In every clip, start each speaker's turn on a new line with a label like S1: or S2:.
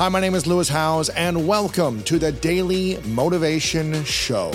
S1: Hi, my name is Lewis Howes, and welcome to the Daily Motivation Show.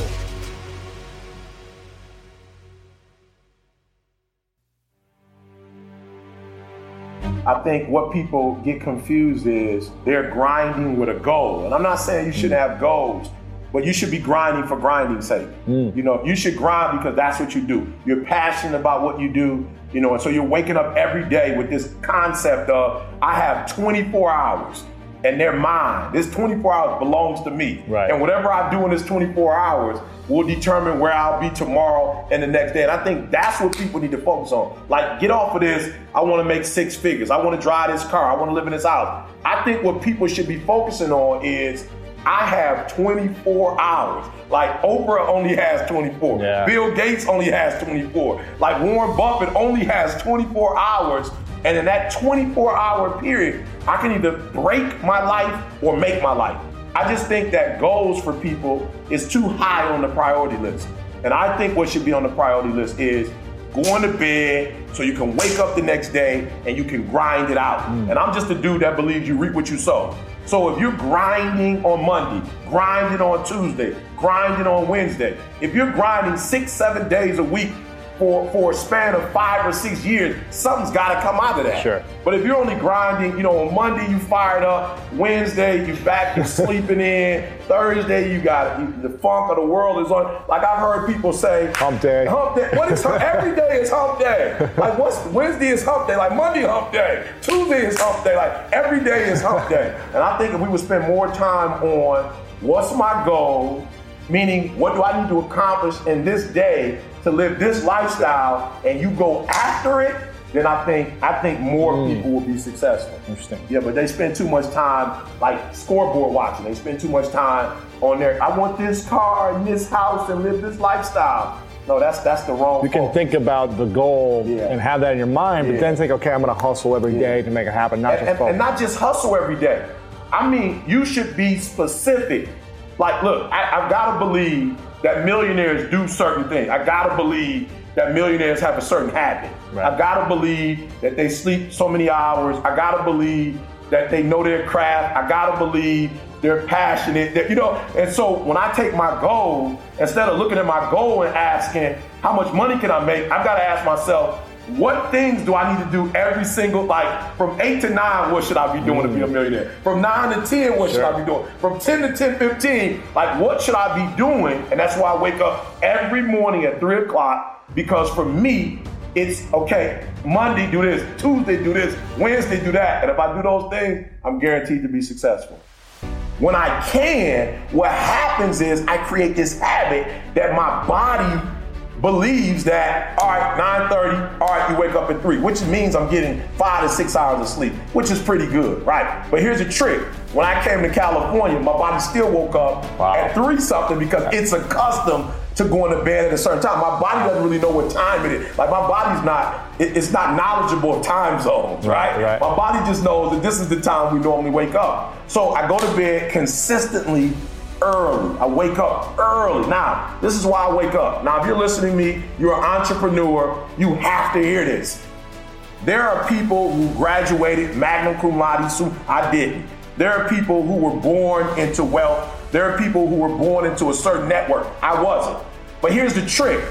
S2: I think what people get confused is they're grinding with a goal. And I'm not saying you shouldn't mm. have goals, but you should be grinding for grinding's sake. Mm. You know, you should grind because that's what you do. You're passionate about what you do, you know, and so you're waking up every day with this concept of I have 24 hours and they're mine. This 24 hours belongs to me.
S3: Right.
S2: And whatever I do in this 24 hours will determine where I'll be tomorrow and the next day. And I think that's what people need to focus on. Like, get off of this. I want to make six figures. I want to drive this car. I want to live in this house. I think what people should be focusing on is I have 24 hours. Like Oprah only has 24.
S3: Yeah.
S2: Bill Gates only has 24. Like Warren Buffett only has 24 hours. And in that 24 hour period, I can either break my life or make my life. I just think that goals for people is too high on the priority list. And I think what should be on the priority list is going to bed so you can wake up the next day and you can grind it out. Mm. And I'm just a dude that believes you reap what you sow. So if you're grinding on Monday, grinding on Tuesday, grinding on Wednesday, if you're grinding six, seven days a week for, for a span of five or six years, something's got to come out of that.
S3: Sure.
S2: But if you're only grinding, you know, on Monday you fired up, Wednesday you back, you're sleeping in, Thursday you got you, the funk of the world is on. Like I've heard people say,
S3: Hump day.
S2: Hump day. What is every day is hump day. Like what's Wednesday is hump day. Like Monday hump day. Tuesday is hump day. Like every day is hump day. And I think if we would spend more time on what's my goal, meaning what do I need to accomplish in this day to live this lifestyle, and you go after it, then I think I think more mm. people will be successful.
S3: Interesting.
S2: Yeah, but they spend too much time like scoreboard watching. They spend too much time on their I want this car and this house and live this lifestyle. No, that's that's the wrong.
S3: You can
S2: focus.
S3: think about the goal
S2: Yeah.
S3: and have that in your mind,
S2: Yeah.
S3: but then think, okay, I'm going to hustle every day to make it happen, not
S2: and,
S3: just
S2: and, and not just hustle every day. I mean, you should be specific. Like, look, I, I've got to believe that millionaires do certain things. I got to believe that millionaires have a certain habit.
S3: Right.
S2: I got to believe that they sleep so many hours. I got to believe that they know their craft. I got to believe they're passionate. That, you know, and so when I take my goal, instead of looking at my goal and asking how much money can I make, I've got to ask myself, what things do I need to do every single like from eight to nine? What should I be doing to be a mm. millionaire? From nine to ten, what should I be doing? From ten to 10, 15, like what should I be doing? And that's why I wake up every morning at three o'clock because for me, it's okay. Monday do this, Tuesday do this, Wednesday do that, and if I do those things, I'm guaranteed to be successful. When I can, what happens is I create this habit that my body believes that, all right, 9.30, all right, you wake up at 3, which means I'm getting five to six hours of sleep, which is pretty good, right? But here's the trick. When I came to California, my body still woke up
S3: Wow.
S2: at 3 something because it's accustomed to going to bed at a certain time. My body doesn't really know what time it is. Like my body's not, it- it's not knowledgeable of time zones, right?
S3: Right, right.
S2: My body just knows that this is the time we normally wake up. So I go to bed consistently early. I wake up early. Now, this is why I wake up. Now, if you're listening to me, you're an entrepreneur, you have to hear this. There are people who graduated magna cum laude. So I didn't. There are people who were born into wealth. There are people who were born into a certain network. I wasn't. But here's the trick.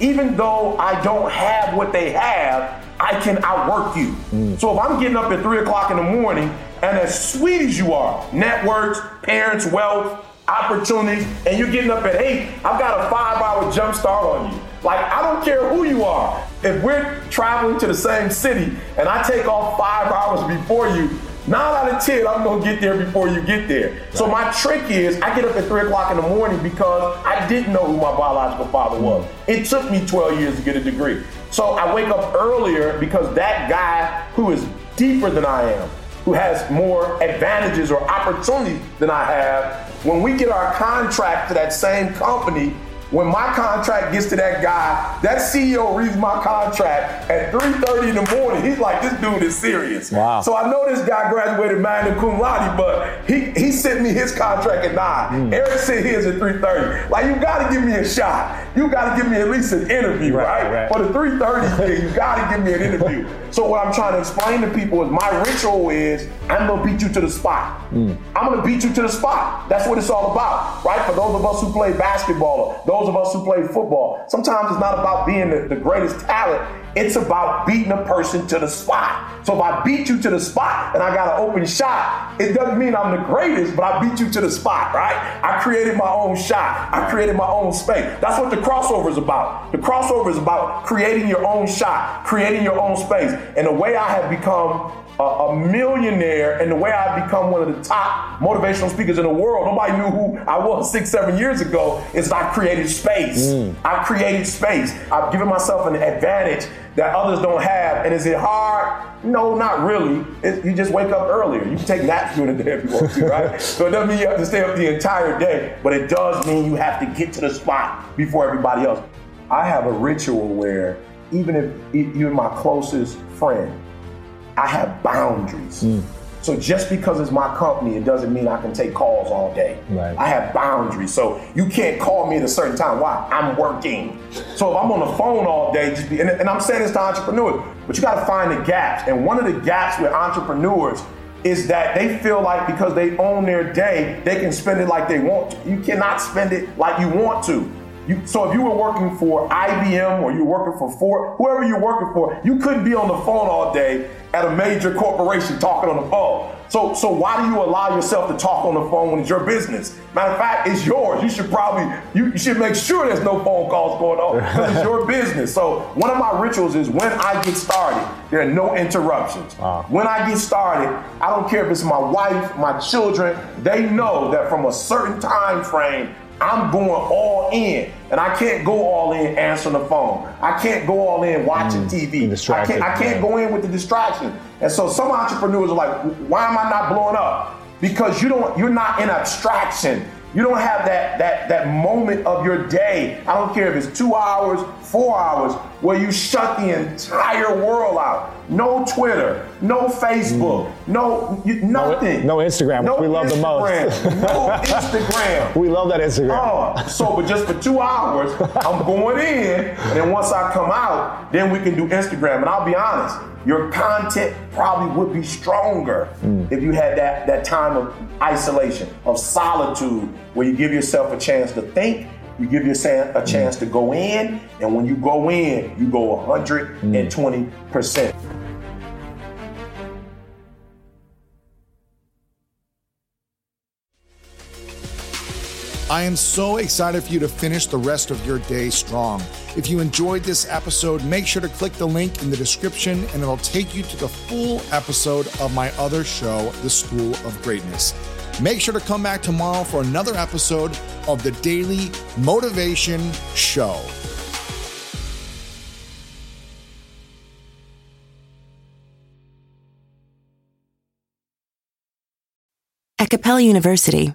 S2: Even though I don't have what they have, I can outwork you. Mm. So if I'm getting up at three o'clock in the morning, and as sweet as you are, networks, parents, wealth, opportunities, and you're getting up at eight, I've got a five-hour jump start on you. Like I don't care who you are. If we're traveling to the same city and I take off five hours before you, nine out of ten, I'm gonna get there before you get there. So my trick is I get up at three o'clock in the morning because I didn't know who my biological father was. It took me 12 years to get a degree. So I wake up earlier because that guy who is deeper than I am, who has more advantages or opportunities than I have, when we get our contract to that same company, when my contract gets to that guy, that CEO reads my contract at 3.30 in the morning. He's like, this dude is serious.
S3: Wow.
S2: So I know this guy graduated magna cum laude, but he, he sent me his contract at 9.
S3: Mm.
S2: Eric sent his at 3.30. Like, you got to give me a shot. You got to give me at least an interview,
S3: Right,
S2: right?
S3: right.
S2: For the 3.30 thing, you got to give me an interview. so what I'm trying to explain to people is my ritual is I'm going to beat you to the spot.
S3: Mm.
S2: I'm going to beat you to the spot. That's what it's all about, right? For those of us who play basketball, or those of us who play football, sometimes it's not about being the, the greatest talent. It's about beating a person to the spot. So if I beat you to the spot and I got an open shot, it doesn't mean I'm the greatest, but I beat you to the spot, right? I created my own shot. I created my own space. That's what the crossover is about. The crossover is about creating your own shot, creating your own space. And the way I have become a, a millionaire and the way I've become one of the top motivational speakers in the world, nobody knew who I was six, seven years ago, is I created space. Mm. I created space. I've given myself an advantage that others don't have. And is it hard? No, not really. It, you just wake up earlier. You can take naps during the day if you want to, right? so it doesn't mean you have to stay up the entire day, but it does mean you have to get to the spot before everybody else. I have a ritual where even if you're my closest friend, I have boundaries. Hmm. So just because it's my company, it doesn't mean I can take calls all day.
S3: Right.
S2: I have boundaries. So you can't call me at a certain time. Why? I'm working. So if I'm on the phone all day, just be, and, and I'm saying this to entrepreneurs, but you got to find the gaps. And one of the gaps with entrepreneurs is that they feel like because they own their day, they can spend it like they want to. You cannot spend it like you want to. You, so if you were working for IBM or you're working for Ford, whoever you're working for, you couldn't be on the phone all day at a major corporation talking on the phone. So, so why do you allow yourself to talk on the phone when it's your business? Matter of fact, it's yours. You should probably you, you should make sure there's no phone calls going on because it's your business. So one of my rituals is when I get started, there are no interruptions. Ah. When I get started, I don't care if it's my wife, my children. They know that from a certain time frame. I'm going all in, and I can't go all in answering the phone. I can't go all in watching mm, TV. I can't, I can't go in with the distraction. And so some entrepreneurs are like, why am I not blowing up? Because you don't, you're not in abstraction. You don't have that that that moment of your day. I don't care if it's two hours, four hours, where you shut the entire world out. No Twitter, no Facebook, mm. no you, nothing.
S3: no Instagram, which we love the most.
S2: Instagram, no Instagram.
S3: We love that Instagram.
S2: Oh, so but just for two hours, I'm going in, and then once I come out, then we can do Instagram. And I'll be honest, your content probably would be stronger mm. if you had that that time of isolation, of solitude, where you give yourself a chance to think. You give yourself a chance mm. to go in, and when you go in, you go 120
S1: I am so excited for you to finish the rest of your day strong. If you enjoyed this episode, make sure to click the link in the description and it'll take you to the full episode of my other show, The School of Greatness. Make sure to come back tomorrow for another episode of the Daily Motivation Show.
S4: At Capella University,